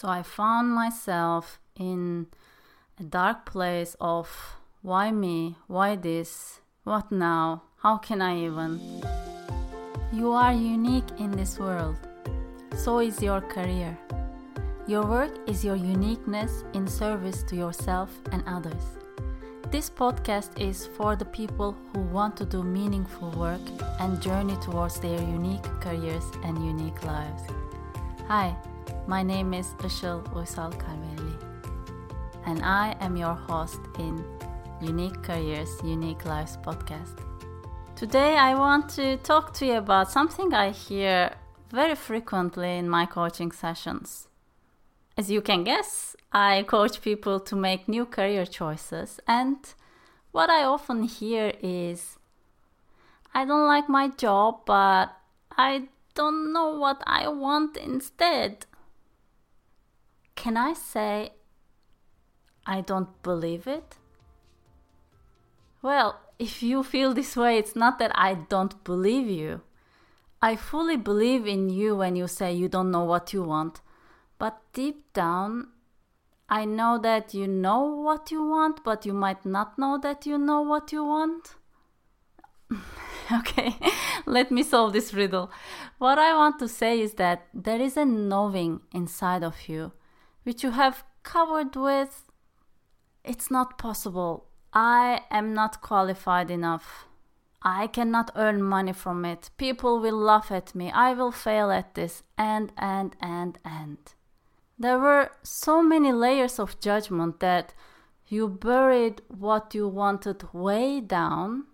So I found myself in a dark place of why me? Why this? What now? How can I even? You are unique in this world. So is your career. Your work is your uniqueness in service to yourself and others. This podcast is for the people who want to do meaningful work and journey towards their unique careers and unique lives. Hi, my name is Işıl Uysal Calvelli, and I am your host in Unique Careers, Unique Lives podcast. Today, I want to talk to you about something I hear very frequently in my coaching sessions. As you can guess, I coach people to make new career choices, and what I often hear is I don't like my job, but I don't know what I want instead. Can I say I don't believe it? Well, if you feel this way, it's not that I don't believe you. I fully believe in you when you say you don't know what you want. But deep down, I know that you know what you want, but you might not know that you know what you want. okay, let me solve this riddle. What I want to say is that there is a knowing inside of you, which you have covered with it's not possible. I am not qualified enough. I cannot earn money from it. People will laugh at me. I will fail at this. And, and, and, and. There were so many layers of judgment that you buried what you wanted way down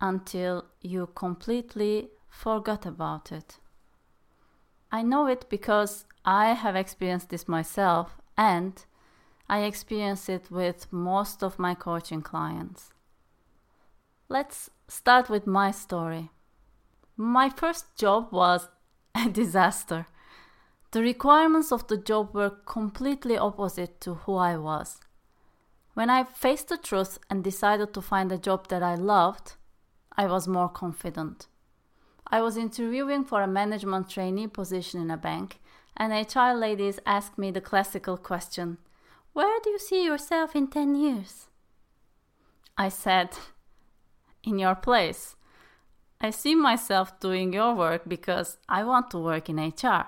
until you completely forgot about it. I know it because I have experienced this myself and I experience it with most of my coaching clients. Let's start with my story. My first job was a disaster. The requirements of the job were completely opposite to who I was. When I faced the truth and decided to find a job that I loved, I was more confident. I was interviewing for a management trainee position in a bank, and HR ladies asked me the classical question where do you see yourself in 10 years? I said, In your place. I see myself doing your work because I want to work in HR.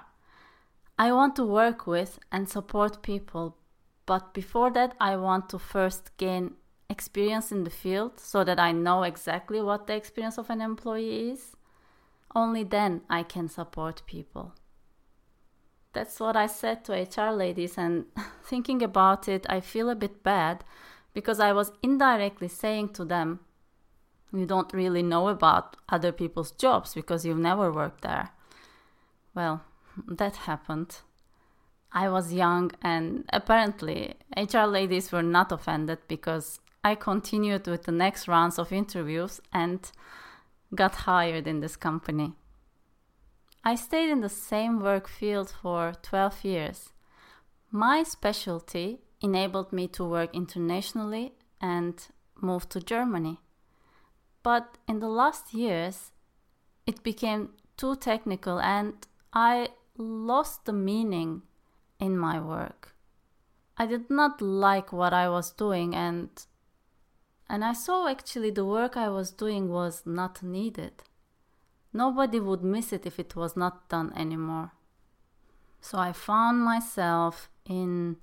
I want to work with and support people, but before that, I want to first gain experience in the field so that I know exactly what the experience of an employee is. Only then I can support people. That's what I said to HR ladies, and thinking about it, I feel a bit bad because I was indirectly saying to them, You don't really know about other people's jobs because you've never worked there. Well, that happened. I was young, and apparently, HR ladies were not offended because I continued with the next rounds of interviews and got hired in this company. I stayed in the same work field for 12 years. My specialty enabled me to work internationally and move to Germany. But in the last years, it became too technical and I lost the meaning in my work. I did not like what I was doing and and I saw actually the work I was doing was not needed. Nobody would miss it if it was not done anymore. So I found myself in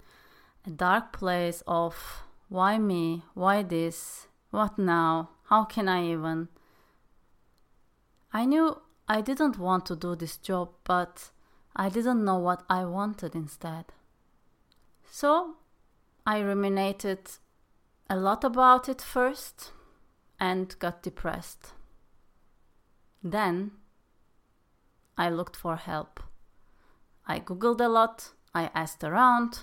a dark place of why me? Why this? What now? How can I even? I knew I didn't want to do this job, but I didn't know what I wanted instead. So I ruminated a lot about it first and got depressed. Then I looked for help. I googled a lot, I asked around,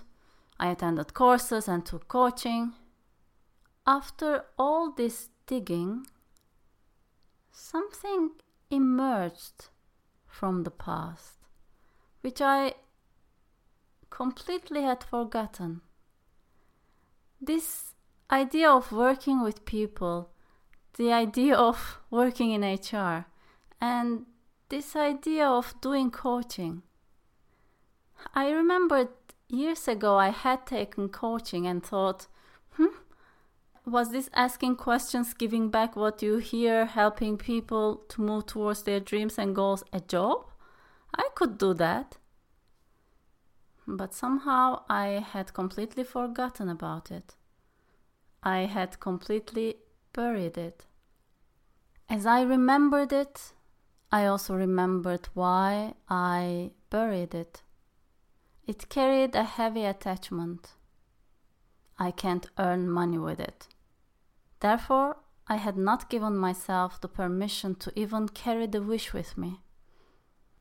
I attended courses and took coaching. After all this digging, something emerged from the past, which I completely had forgotten. This idea of working with people, the idea of working in HR, and this idea of doing coaching. I remembered years ago I had taken coaching and thought, hmm, was this asking questions, giving back what you hear, helping people to move towards their dreams and goals a job? I could do that. But somehow I had completely forgotten about it. I had completely buried it. As I remembered it, I also remembered why I buried it. It carried a heavy attachment. I can't earn money with it. Therefore, I had not given myself the permission to even carry the wish with me.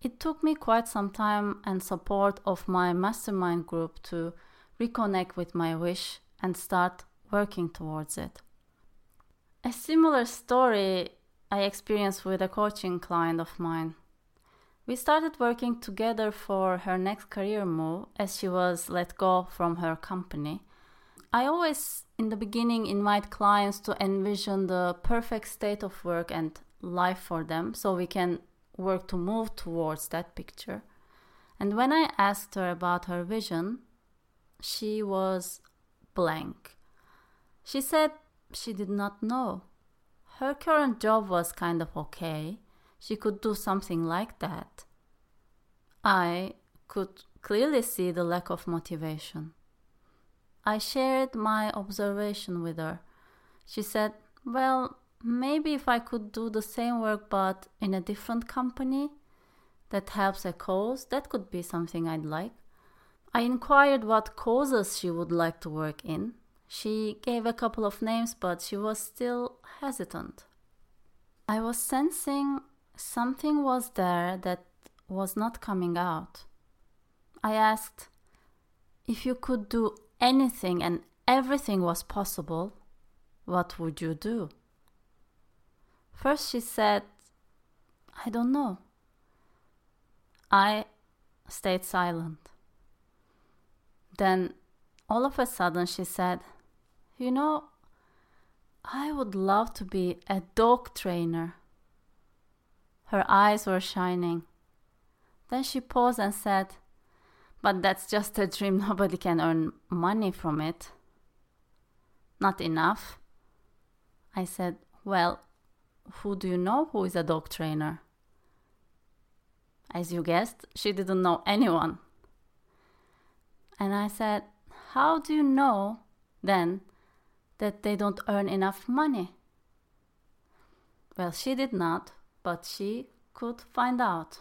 It took me quite some time and support of my mastermind group to reconnect with my wish and start working towards it. A similar story I experienced with a coaching client of mine. We started working together for her next career move as she was let go from her company. I always, in the beginning, invite clients to envision the perfect state of work and life for them so we can work to move towards that picture. And when I asked her about her vision, she was blank. She said she did not know. Her current job was kind of okay, she could do something like that. I could clearly see the lack of motivation. I shared my observation with her. She said, Well, maybe if I could do the same work but in a different company that helps a cause, that could be something I'd like. I inquired what causes she would like to work in. She gave a couple of names, but she was still hesitant. I was sensing something was there that was not coming out. I asked, If you could do anything and everything was possible, what would you do? First, she said, I don't know. I stayed silent. Then, all of a sudden, she said, You know, I would love to be a dog trainer. Her eyes were shining. Then she paused and said, But that's just a dream. Nobody can earn money from it. Not enough. I said, Well, who do you know who is a dog trainer? As you guessed, she didn't know anyone. And I said, How do you know then that they don't earn enough money? Well, she did not, but she could find out.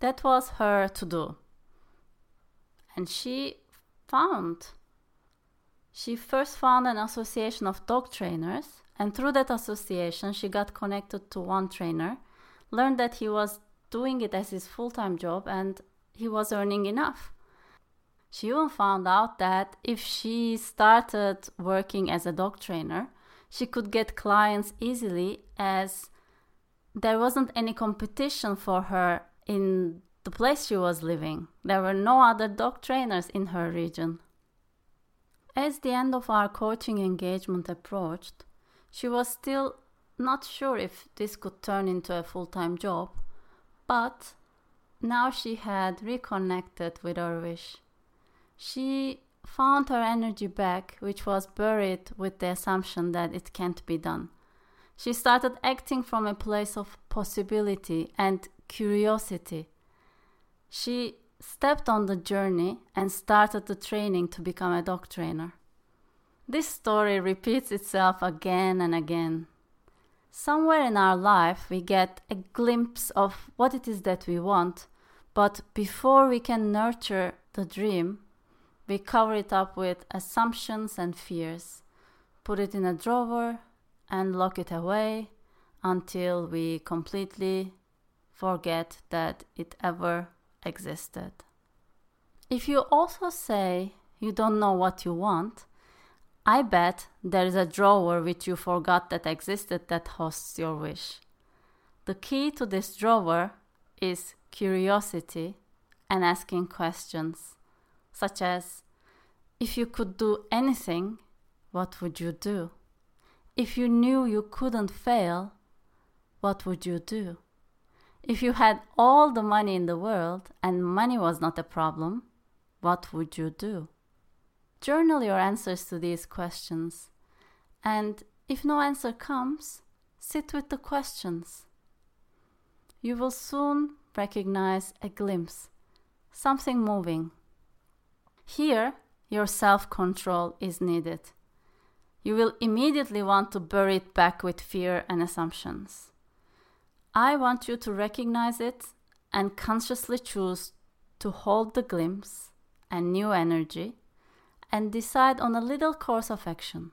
That was her to do. And she found. She first found an association of dog trainers, and through that association, she got connected to one trainer, learned that he was doing it as his full time job, and he was earning enough. She even found out that if she started working as a dog trainer, she could get clients easily as there wasn't any competition for her in the place she was living. There were no other dog trainers in her region. As the end of our coaching engagement approached, she was still not sure if this could turn into a full time job, but now she had reconnected with her wish. She found her energy back, which was buried with the assumption that it can't be done. She started acting from a place of possibility and curiosity. She stepped on the journey and started the training to become a dog trainer. This story repeats itself again and again. Somewhere in our life, we get a glimpse of what it is that we want, but before we can nurture the dream, we cover it up with assumptions and fears, put it in a drawer, and lock it away until we completely forget that it ever existed. If you also say you don't know what you want, I bet there is a drawer which you forgot that existed that hosts your wish. The key to this drawer is curiosity and asking questions such as If you could do anything, what would you do? If you knew you couldn't fail, what would you do? If you had all the money in the world and money was not a problem, what would you do? Journal your answers to these questions. And if no answer comes, sit with the questions. You will soon recognize a glimpse, something moving. Here, your self control is needed. You will immediately want to bury it back with fear and assumptions. I want you to recognize it and consciously choose to hold the glimpse and new energy and decide on a little course of action.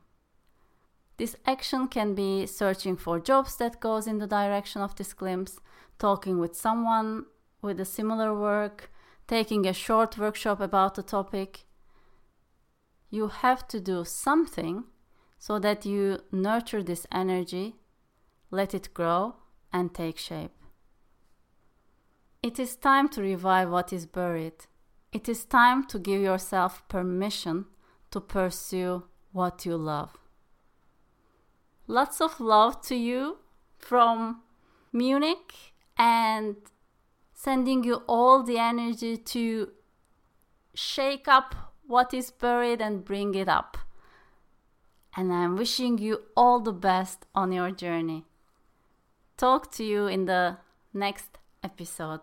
This action can be searching for jobs that goes in the direction of this glimpse, talking with someone with a similar work, taking a short workshop about the topic. You have to do something so that you nurture this energy, let it grow and take shape. It is time to revive what is buried. It is time to give yourself permission to pursue what you love. Lots of love to you from Munich and sending you all the energy to shake up what is buried and bring it up. And I'm wishing you all the best on your journey. Talk to you in the next episode.